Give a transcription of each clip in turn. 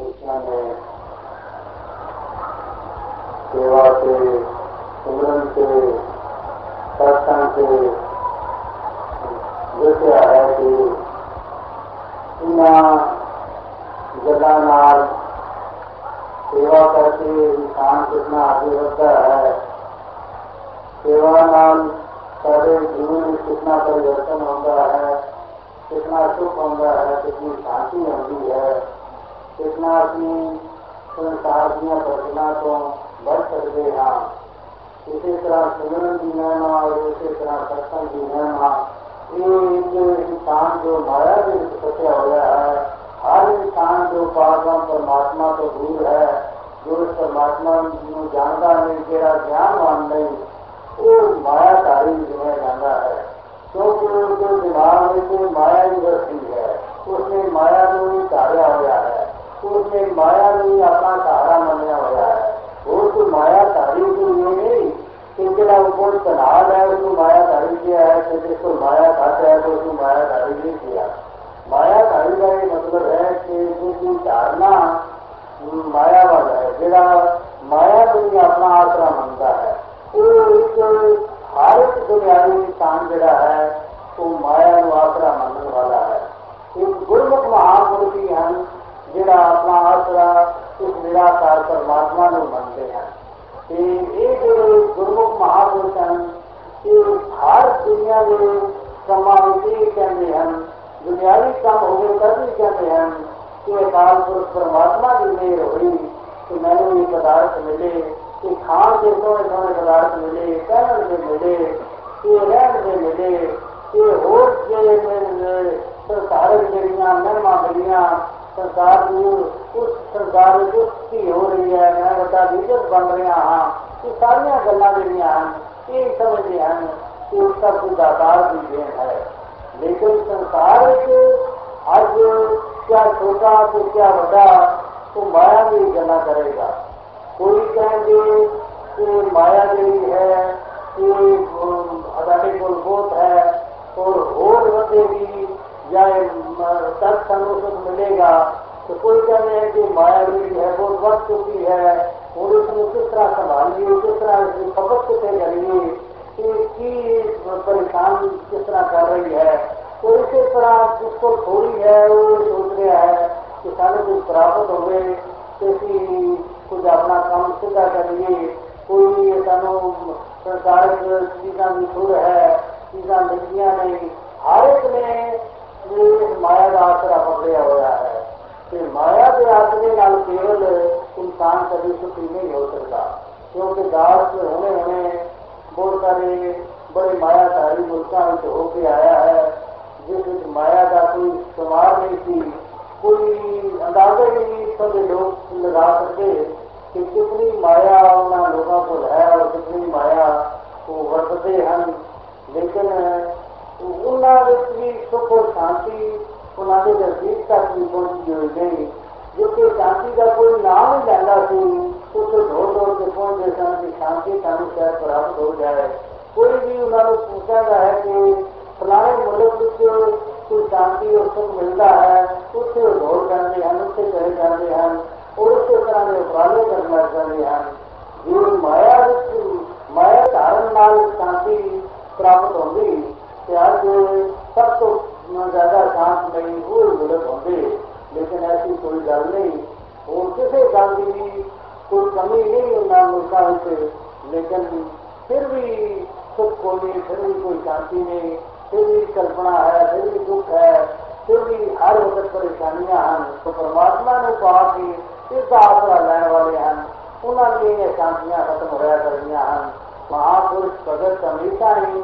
नीचा है सेवा से सुमरण से सत्संग से देखा है कि इना जगह सेवा करके इंसान कितना आगे बढ़ता है सेवा नाल सारे जीवन में कितना परिवर्तन होता है, कितना सुख होता है, कितनी शांति होती है। कृष्णाष्टमी बढ़ सकते हैं। इसी तरह सुमन और इसी तरह सत्संग एक इंसान जो माया के सत्य हो गया है, हर इंसान जो परमात्मा दूर है, जो इस परमात्मा जानता नहीं, तेरा ज्ञानवान नहीं, वो माया सारी दुनिया जाना है। क्योंकि उनके दिमाग में माया ही है उसने माया को ही कार्य हो गया है। तो माया नहीं अपना सहारा मनना होया है। वो तो माया तारी के नहीं कि जरा ऊपर तनाव है उसको माया तारी किया है कि जिसको माया खाते है तो उसको माया तारी नहीं किया। माया तारी का ये मतलब है कि जिसकी धारणा माया वाला है जरा माया को अपना आसरा मानता है। तो एक हर एक दुनियावी इंसान जरा है वो माया को आसरा मानने वाला है। का अपना आसरा उस निराकार परमात्मा में मानते हैं। गुरमुख महापुरुष हैं कि हर दुनिया के समावेशी कहते हैं, दुनियावी काम हो गए तब भी कहते हैं कि अकाल पुरुष परमात्मा की देर हुई कि मैंने ये पदार्थ मिले, कि खान के सोने सोने पदार्थ मिले पहन में मिले, कि रहन में मिले, कि होश के संसारक मिलियाँ महिमा मिलियाँ सरकार की उस सरकार की हो रही है, मैं बता लीडर बन रहा हाँ तो ये सारिया गल् जड़िया ये समझते हैं कि उसका कुछ आधार भी देन है। लेकिन संसार अज क्या छोटा तो क्या बड़ा तो माया भी गला करेगा। कोई कहेंगे कि माया जी है कि अदानी कुलबोत है, और होर बंदे भी या तत्संग मिलेगा। तो कोई कह रहे हैं कि माया रूपी है, वो वक्त चुकी है। और उसने किस तरह संभालिए किस तरह उसकी खपत किसे करिए परेशान किस तरह कर रही है? तो इसी तरह जिसको थोड़ी है, वो सोच रहा है कि सारे कुछ प्राप्त हो गए, किसी कुछ अपना काम सीधा करिए कोई सानू सरकार चीजा निखुर है, चीजा मिलती नहीं। हर एक ने माया का आसरा पकड़िया हुआ है कि माया के आसरे नाल केवल इंसान कभी सुखी नहीं हो सकता, क्योंकि दास होने होने बहुत सारे बड़े मायाधारी मुल्कों में होके आया है, जिस माया का कोई शुमार नहीं थी, कोई अंदाज़ा ही नहीं सभी लोग लगा सकते कि कितनी माया उन्होंने लोगों को है और कितनी माया वो वरतते हैं। लेकिन उन्होंने भी सुख और शांति उन्होंने नज़दीक तक भी पहुँची हुई नहीं जिससे शांति का कोई नाम ही लेना सी उसे दौड़ दौड़ के पहुँचते सन कि शांति सानू शायद प्राप्त हो जाए कोई भी उन्होंने पूछा है कि फलाने मुल्क में कोई शांति और सुख मिलता है उससे दौड़ करते हैं उससे चले जाते हैं और उस तरह के उपराले करना चाहते हैं जो माया माया धारण नाल शांति प्राप्त होगी कि अज सब तो ज़्यादा शांत नहीं वो मुल्क होंगे लेकिन ऐसी कोई गल नहीं और किसी गल की कमी नहीं उन्होंने मुल्कों लेकिन फिर भी सुख कोई फिर भी कोई शांति नहीं, फिर भी कल्पना है, फिर भी दुख है, फिर भी हर वक्त परेशानियाँ हैं। तो परमात्मा ने कहा कि इसका आसरा लेने वाले हैं उन्होंने ये शांतियाँ खत्म होया करदियाँ हैं। महापुरुष भगत हमेशा ही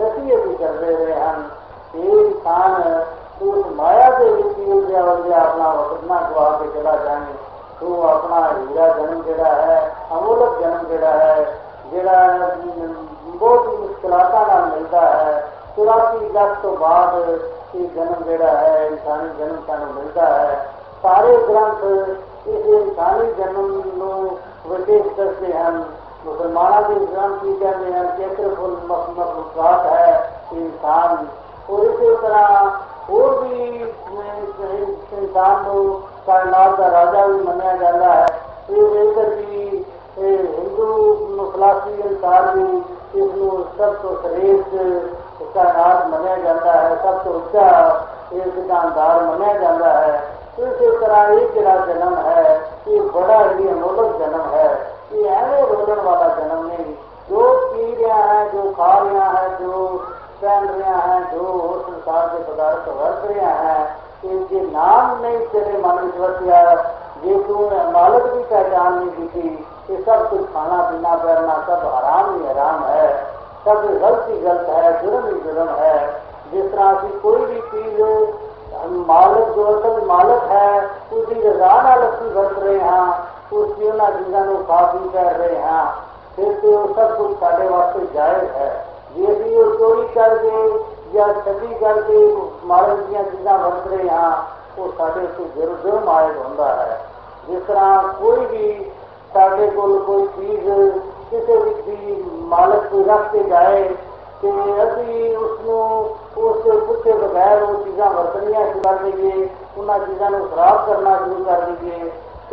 नसीहत ही करते रहे हैं। ये इंसान पूरी माया से विपरीत लेवल अपना वसतना को आके चला जाए तो अपना हीरा जन्म जरा है, अमूलक जन्म जरा है जरा बहुत ही मुश्किलाता का मिलता है। चौरासी लाख तो बाद जन्म जरा है, इंसानी जन्म का मिलता है। सारे ग्रंथ इस इंसानी जन्म विशेष करते हैं मुसलमाना के इस्लाम की कहते हैं क्षेत्रफुल मखमक है, इंसान। और इसी तरह और भी संसार का राजा भी मनाया जाता है ये इधर भी हिंदू मुखलासी इंसान भी इसको सब श्रेष्ठ इसका मनाया जाता है सब तो ऊँचा मनाया जाता है इसी तरह ये जरा जन्म है ये बड़ा ही अनोलक जन्म है ये ऐसे रोलन वाला जन्म नहीं जो पी रहा है, जो खा रहा है, जो ਪਹਿਨ ਰਿਹਾ ਹੈ ਜੋ ਸੰਸਾਰ ਦੇ ਪਦਾਰਥ ਵਰਤ ਰਿਹਾ ਹੈ ਕਿ ਜੇ ਨਾਮ ਨਹੀਂ ਤੇਰੇ ਮਨ ਵਿੱਚ ਵਸਿਆ ਜੇ ਤੂੰ ਮਾਲਕ ਦੀ ਪਹਿਚਾਨ ਨਹੀਂ ਕੀਤੀ ਇਹ ਸਭ ਕੁਝ ਖਾਣਾ ਪੀਣਾ ਪਹਿਨਣਾ ਸਭ ਹਰਾਮ ਹੀ ਹਰਾਮ ਹੈ ਸਭ ਗਲਤੀ ਗਲਤ ਹੈ ਜੁਰਮ ਹੀ ਜੁਰਮ ਹੈ ਜਿਸ ਤਰ੍ਹਾਂ ਅਸੀਂ ਕੋਈ ਵੀ ਚੀਜ਼ ਮਾਲਕ ਜੋ ਅਸਲ ਮਾਲਕ ਹੈ ਉਸਦੀ ਰਜ਼ਾ ਨਾਲ ਅਸੀਂ ਵਰਤ ਰਹੇ ਹਾਂ ਉਸ ਦੀ ਉਹਨਾਂ ਚੀਜ਼ਾਂ ਨੂੰ ਖਾ ਪੀ ਕਰ ਰਹੇ ਹਾਂ ਫਿਰ ਤੇ ਉਹ ਸਭ ਕੁਝ ਸਾਡੇ ਵਾਸਤੇ ਜਾਇਜ਼ ਹੈ ਜੇ ਅਸੀਂ ਉਹ ਚੋਰੀ ਕਰਕੇ ਜਾਂ ਠੱਗੀ ਕਰਕੇ ਮਾਲਕ ਦੀਆਂ ਚੀਜ਼ਾਂ ਵਰਤ ਰਹੇ ਹਾਂ ਉਹ ਸਾਡੇ ਉੱਤੇ ਜ਼ਰੂਰ ਜੁਰਮ ਆਇਦ ਹੁੰਦਾ ਹੈ ਜਿਸ ਤਰ੍ਹਾਂ ਕੋਈ ਵੀ ਸਾਡੇ ਕੋਲ ਕੋਈ ਚੀਜ਼ ਕਿਸੇ ਵੀ ਮਾਲਕ ਕੋਈ ਰੱਖ ਕੇ ਜਾਏ ਤੇ ਅਸੀਂ ਉਸ ਨੂੰ ਉਸ ਦੇ ਪੁੱਛੇ ਬਗੈਰ ਉਹ ਚੀਜ਼ਾਂ ਵਰਤਣੀਆਂ ਸ਼ੁਰੂ ਕਰ ਦਈਏ ਉਹਨਾਂ ਚੀਜ਼ਾਂ ਨੂੰ ਖਰਾਬ ਕਰਨਾ ਸ਼ੁਰੂ ਕਰ ਦਈਏ ਤੇ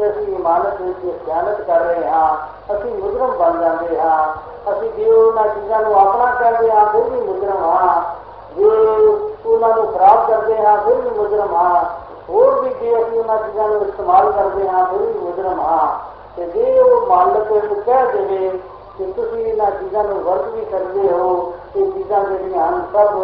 ਅਸੀਂ ਇਮਾਨਤ ਵਿੱਚ ਖਿਆਨਤ ਕਰ ਰਹੇ ਹਾਂ ਅਸੀਂ ਮੁਜਰਮ ਬਣ ਜਾਂਦੇ ਹਾਂ ਅਸੀਂ ਜੇ ਉਹਨਾਂ ਚੀਜ਼ਾਂ ਨੂੰ ਆਪਣਾ ਕਰਦੇ ਹਾਂ ਫਿਰ ਵੀ ਮੁਜਰਮ ਹਾਂ ਜੇ ਉਹਨਾਂ ਨੂੰ ਖਰਾਬ ਕਰਦੇ ਹਾਂ ਫਿਰ ਵੀ ਮੁਜਰਮ ਹਾਂ ਹੋਰ ਵੀ ਜੇ ਅਸੀਂ ਉਹਨਾਂ ਚੀਜ਼ਾਂ ਨੂੰ ਇਸਤੇਮਾਲ ਕਰਦੇ ਹਾਂ ਫਿਰ ਵੀ ਮੁਜਰਮ ਹਾਂ ਤੇ ਜੇ ਉਹ ਮਾਲਕ ਨੂੰ ਕਹਿ ਦੇਵੇ ਕਿ ਤੁਸੀਂ ਇਹਨਾਂ ਚੀਜ਼ਾਂ ਨੂੰ ਵਰਤ ਵੀ ਸਕਦੇ ਹੋ ਇਹ ਚੀਜ਼ਾਂ ਜਿਹੜੀਆਂ ਹਨ ਸਭ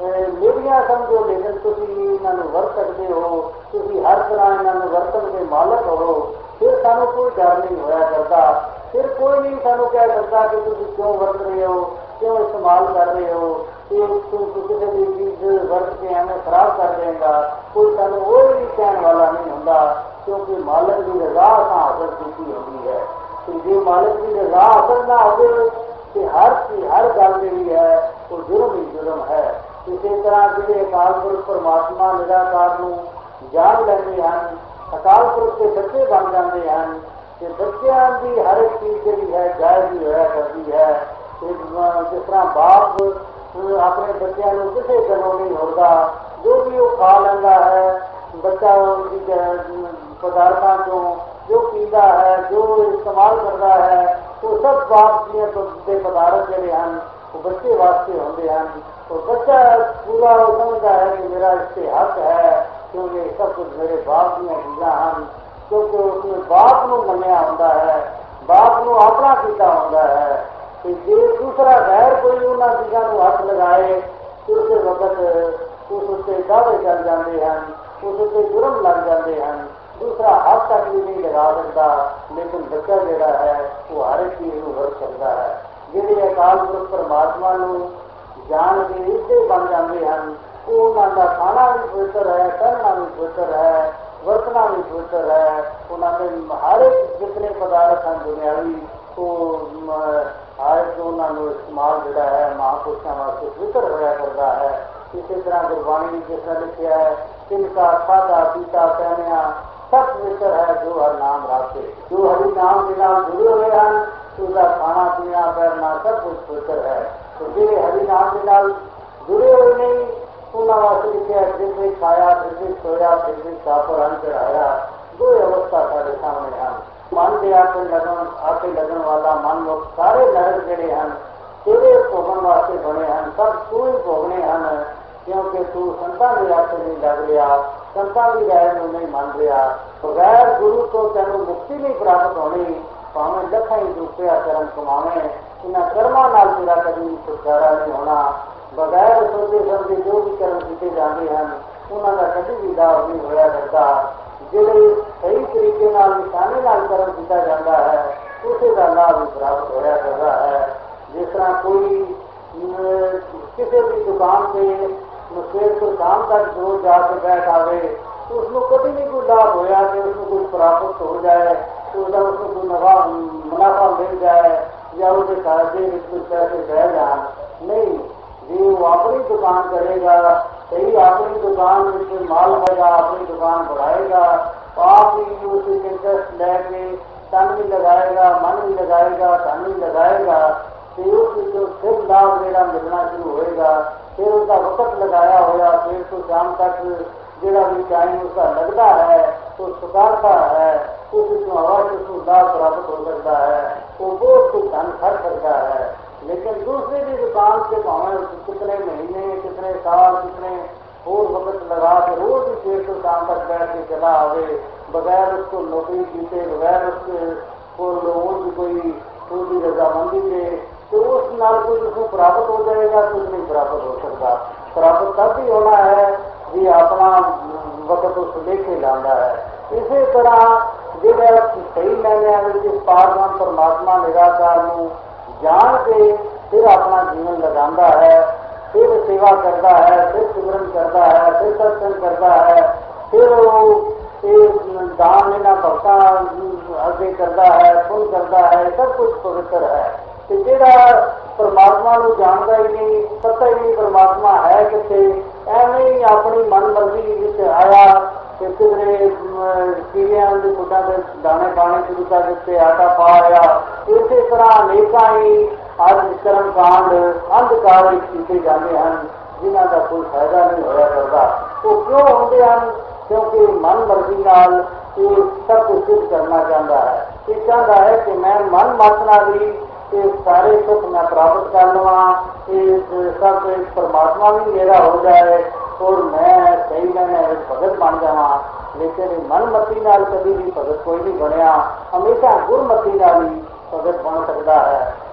ਮੇਰੀਆਂ ਸਮਝੋ ਲੇਕਿਨ ਤੁਸੀਂ ਇਹਨਾਂ ਨੂੰ ਵਰਤ ਸਕਦੇ ਹੋ ਤੁਸੀਂ ਹਰ ਤਰ੍ਹਾਂ ਇਹਨਾਂ ਨੂੰ ਵਰਤਣ ਦੇ ਮਾਲਕ ਹੋ ਫਿਰ ਸਾਨੂੰ ਕੋਈ ਡਰ ਨਹੀਂ ਹੋਇਆ ਕਰਦਾ ਫਿਰ ਕੋਈ ਨਹੀਂ ਸਾਨੂੰ ਕਹਿ ਸਕਦਾ ਕਿ ਤੁਸੀਂ ਕਿਉਂ ਵਰਤ ਰਹੇ ਹੋ ਕਿਉਂ ਇਸਤੇਮਾਲ ਕਰ ਰਹੇ ਹੋ ਕਿ ਤੂੰ ਕਿਸੇ ਦੀ ਚੀਜ਼ ਵਰਤ ਕੇ ਐਵੇਂ ਖਰਾਬ ਕਰ ਦੇਗਾ ਕੋਈ ਸਾਨੂੰ ਉਹ ਵੀ ਕਹਿਣ ਵਾਲਾ ਨਹੀਂ ਹੁੰਦਾ ਕਿਉਂਕਿ ਮਾਲਕ ਦੀ ਰਜ਼ਾ ਤਾਂ ਹਾਸਲ ਕੀਤੀ ਹੁੰਦੀ ਹੈ ਕਿ ਜੇ ਮਾਲਕ ਦੀ ਰਜ਼ਾ ਹਾਸਲ ਨਾ ਹੋਵੇ ਤੇ ਹਰ ਹਰ ਗੱਲ ਜਿਹੜੀ ਹੈ ਉਹ ਜੁਰਮ ਹੀ ਜੁਰਮ ਹੈ ਇਸੇ ਤਰ੍ਹਾਂ ਜਿਹੜੇ ਅਕਾਲ ਪੁਰਖ ਪਰਮਾਤਮਾ ਨਿਰਾਕਾਰ ਨੂੰ ਜਾਣ ਲੈਂਦੇ ਹਨ ਅਕਾਲ ਪੁਰਖ ਦੇ ਬੱਚੇ ਬਣ ਜਾਂਦੇ ਹਨ ਤੇ ਬੱਚਿਆਂ ਦੀ ਹਰ ਇੱਕ ਚੀਜ਼ ਜਿਹੜੀ ਹੈ ਜਾਇਜ਼ ਹੀ ਹੋਇਆ ਕਰਦੀ ਹੈ ਜਿਸ ਤਰ੍ਹਾਂ ਬਾਪ ਆਪਣੇ ਬੱਚਿਆਂ ਨੂੰ ਕਿਸੇ ਗੱਲੋਂ ਨਹੀਂ ਹੁੰਦਾ ਜੋ ਵੀ ਉਹ ਖਾ ਲੈਂਦਾ ਹੈ ਬੱਚਾ ਉਹਦੀ ਪਦਾਰਥਾਂ ਤੋਂ ਜੋ ਪੀਂਦਾ ਹੈ ਜੋ ਇਸਤੇਮਾਲ ਕਰਦਾ ਹੈ ਉਹ ਸਭ ਬਾਪ ਦੀਆਂ ਦੇ ਪਦਾਰਥ ਜਿਹੜੇ ਹਨ ਉਹ ਬੱਚੇ ਵਾਸਤੇ ਹੁੰਦੇ ਹਨ और बच्चा पूरा समझता है कि मेरा इससे हक है, क्योंकि सब कुछ मेरे बाप दिया चीजा हैं। क्योंकि उसने बाप को मनिया होंगे है, बाप को अपना किया होंगे है। कि जो दूसरा गैर कोई उन्होंने चीजा को हक लगाए तो उस वक्त तो उस उत्ते दावे चल जाते हैं उस उत्ते जुर्म लग जाते हैं। दूसरा हाथ तक भी नहीं लगा सकता, लेकिन बच्चा जोड़ा है, वो हर एक चीज़ में वर्क करता है। जिन्हें अकाल पुरुष परमात्मा ਅਕਾਲ ਪੁਰਖ ਪਰਮਾਤਮਾ ਨੂੰ ਜਾਣ ਕੇ ਇੱਥੇ ਬਣ ਜਾਂਦੇ ਹਨ ਉਹ ਉਹਨਾਂ ਦਾ ਖਾਣਾ ਵੀ ਪਵਿੱਤਰ ਹੈ ਪਹਿਨਣਾ ਵੀ ਪਵਿੱਤਰ ਹੈ ਵਰਤਣਾ ਵੀ ਪਵਿੱਤਰ ਹੈ ਉਹਨਾਂ ਦੇ ਹਰ ਇੱਕ ਜਿਤਨੇ ਪਦਾਰਥ ਹਨ ਦੁਨਿਆਵੀ ਉਹ ਹਰ ਇੱਕ ਉਹਨਾਂ ਨੂੰ ਇਸਤੇਮਾਲ ਜਿਹੜਾ ਹੈ ਮਹਾਂਪੁਰਸ਼ਾਂ ਵਾਸਤੇ ਪਵਿੱਤਰ ਹੋਇਆ ਕਰਦਾ ਹੈ ਇਸੇ ਤਰ੍ਹਾਂ ਗੁਰਬਾਣੀ ਵਿੱਚ ਜਿਸ ਤਰ੍ਹਾਂ ਲਿਖਿਆ ਹੈ ਤਿਨਕਾ ਖਾਦਾ ਪੀਤਾ ਪਹਿਨਿਆ ਸਭ ਪਵਿੱਤਰ ਹੈ ਜੋ ਹਰ ਨਾਮ ਰਾਤੇ ਜੋ ਹਰੀ ਨਾਮ ਦੇ ਨਾਲ ਜੁੜੇ ਹੋਏ ਹਨ ਉਹਦਾ ਖਾਣਾ ਪੀਣਾ ਪਹਿਨਣਾ ਸਭ ਕੁਝ ਪਵਿੱਤਰ ਹੈ तो वे हरिनाम लाल जुड़े हुए नहीं सोनावासी के अद्वितीय खाया अद्वितीय सोया अद्वितीय पर अन्न चढ़ाया दो अवस्था सारे सामने हम मन के आके लगन आके लगन वाला मन लोग सारे नरक जड़े हैं। तेरे भोगन वास्ते बने हैं। सब तू ही भोगने हैं। क्योंकि तू संतां की रास्ते नहीं लग गया संतां की राय में नहीं मान गया बगैर गुरु तो तेन मुक्ति नहीं प्राप्त होनी, भावे लखा ही रुपया कर्म कमावे। ਭਾਵੇਂ ਲੱਖਾਂ ਹੀ ਰੁਪਇਆ ਕਰਮ ਕਮਾਵੇਂ ਇਹਨਾਂ ਕਰਮਾਂ ਨਾਲ ਤੇਰਾ ਕਦੀ ਛੁਟਕਾਰਾ ਨਹੀਂ ਹੋਣਾ ਬਗੈਰ ਸੋਚੇ ਸਮਝੇ ਜੋ ਵੀ ਕਰਮ ਕੀਤੇ ਜਾਂਦੇ ਹਨ ਉਹਨਾਂ ਦਾ ਕਦੀ ਵੀ ਲਾਭ ਨਹੀਂ ਹੋਇਆ ਕਰਦਾ ਜਿਹੜੇ ਸਹੀ ਤਰੀਕੇ ਨਾਲ ਨਿਸ਼ਾਨੇ ਨਾਲ ਕਰਮ ਕੀਤਾ ਜਾਂਦਾ ਹੈ ਉਸੇ ਦਾ ਲਾਭ ਵੀ ਪ੍ਰਾਪਤ ਹੋਇਆ ਕਰਦਾ ਹੈ ਜਿਸ ਤਰ੍ਹਾਂ ਕੋਈ ਕਿਸੇ ਵੀ ਦੁਕਾਨ ਤੇ ਸਵੇਰ ਤੋਂ ਸ਼ਾਮ ਤੱਕ ਰੋਜ਼ ਜਾ ਕੇ ਬੈਠ ਆਵੇ ਉਸ ਨੂੰ ਕਦੀ ਨਹੀਂ ਕੋਈ ਲਾਭ ਹੋਇਆ ਕਿ ਉਸ ਨੂੰ ਕੋਈ ਪ੍ਰਾਪਤ ਹੋ ਜਾਏ ਉਹਦਾ ਉਸ ਨੂੰ ਕੋਈ ਨਫਾ ਮੁਨਾਫਾ ਮਿਲ ਜਾਏ या उसे साहसी कुछ तरह से कहेगा नहीं जीव अपनी दुकान करेगा, सही अपनी दुकान में माल लगा अपनी दुकान बढ़ाएगा। आप ही उसे इंटरेस्ट लेके तन भी लगाएगा, मन भी लगाएगा, धन भी लगाएगा। फिर उसकी जो फिर लाभ मेरा मिलना शुरू होएगा, फिर उसका वक्त लगाया होगा फिर तो शाम तक जरा भी टाइम उसका लगता है तो सुधारता है। तो प्राप्त हो सकता है वो बहुत कुछ धन खर्च करता है लेकिन दूसरे की दुकान से भावें कितने महीने कितने साल कितने और वक्त लगा के रोज देर से शाम तक बैठ के चला आवे बगैर उसको नौकरी जीते बगैर उसके को लोगों की कोई छोटी रजामंदी दे तो उस नाल कुछ उसको प्राप्त हो जाएगा, कुछ नहीं प्राप्त हो सकता। प्राप्त तब ही होना है कि अपना वक्त उस लेके लाना है। इसी तरह ਜਿਹੜਾ ਸਹੀ ਮੈਨੇ ਵਿੱਚ ਪਾਰਮਾਨ ਪਰਮਾਤਮਾ ਨਿਰਾਕਾਰ ਨੂੰ ਜਾਣ ਕੇ ਫਿਰ ਆਪਣਾ ਜੀਵਨ ਲਗਾਉਂਦਾ ਹੈ, ਫਿਰ ਸੇਵਾ ਕਰਦਾ ਹੈ, ਫਿਰ ਸਿਮਰਨ ਕਰਦਾ ਹੈ, ਫਿਰ ਸਤਸੰਗ ਕਰਦਾ ਹੈ, ਫਿਰ ਉਹ ਇਹ ਦਾਨ ਲੈਣਾ ਭਗਤਾਂ ਅੱਗੇ ਕਰਦਾ ਹੈ ਪੁੰਨ ਕਰਦਾ ਹੈ, ਸਭ ਕੁਝ ਪਵਿੱਤਰ ਹੈ। ਤੇ ਜਿਹੜਾ ਪਰਮਾਤਮਾ ਨੂੰ ਜਾਣਦਾ ਹੀ ਨਹੀਂ, ਪਤਾ ਹੀ ਨਹੀਂ ਪਰਮਾਤਮਾ ਹੈ ਕਿੱਥੇ, ਐਵੇਂ ਹੀ ਆਪਣੀ ਮਨ ਮਰਜ਼ੀ ਵਿੱਚ ਆਇਆ ਤੇ ਕਿਧਰੇ ਕੀੜਿਆਂ ਦੇ ਫੁੱਟਾਂ ਦੇ ਦਾਣੇ ਪਾਣੇ ਸ਼ੁਰੂ ਕਰ ਦਿੱਤੇ ਆਟਾ ਪਾ ਆਇਆ ਇਸੇ ਤਰ੍ਹਾਂ ਅਨੇਕਾਂ ਹੀ ਅੱਜ ਕਰਮ ਕਾਂਡ ਅੰਧਕਾਰ ਵਿੱਚ ਕੀਤੇ ਜਾਂਦੇ ਹਨ ਜਿਨ੍ਹਾਂ ਦਾ ਕੋਈ ਫਾਇਦਾ ਨਹੀਂ ਹੋਇਆ ਕਰਦਾ ਉਹ ਕਿਉਂ ਹੁੰਦੇ ਹਨ ਕਿਉਂਕਿ ਮਨ ਮਰਜ਼ੀ ਨਾਲ ਇਹ ਸਭ ਕੁਝ ਸਿੱਧ ਕਰਨਾ ਚਾਹੁੰਦਾ ਹੈ ਇਹ ਚਾਹੁੰਦਾ ਹੈ ਕਿ ਮੈਂ ਮਨ ਮਤ ਨਾਲ ਹੀ ਇਹ ਸਾਰੇ ਸੁੱਖ ਮੈਂ ਪ੍ਰਾਪਤ ਕਰ ਲਵਾਂ ਇਹ ਸਭ ਪਰਮਾਤਮਾ ਵੀ ਮੇਰਾ ਹੋ ਜਾਏ ਔਰ ਮੈਂ ਸਹੀ ਮੈਨੇ ਭਗਤ ਬਣ ਜਾਵਾਂ ਲੇਕਿਨ ਮਨਮਤੀ ਨਾਲ ਕਦੀ ਵੀ ਭਗਤ ਕੋਈ ਨਹੀਂ ਬਣਿਆ ਹਮੇਸ਼ਾ ਗੁਰਮਤੀ ਨਾਲ ਹੀ ਭਗਤ ਬਣ ਸਕਦਾ ਹੈ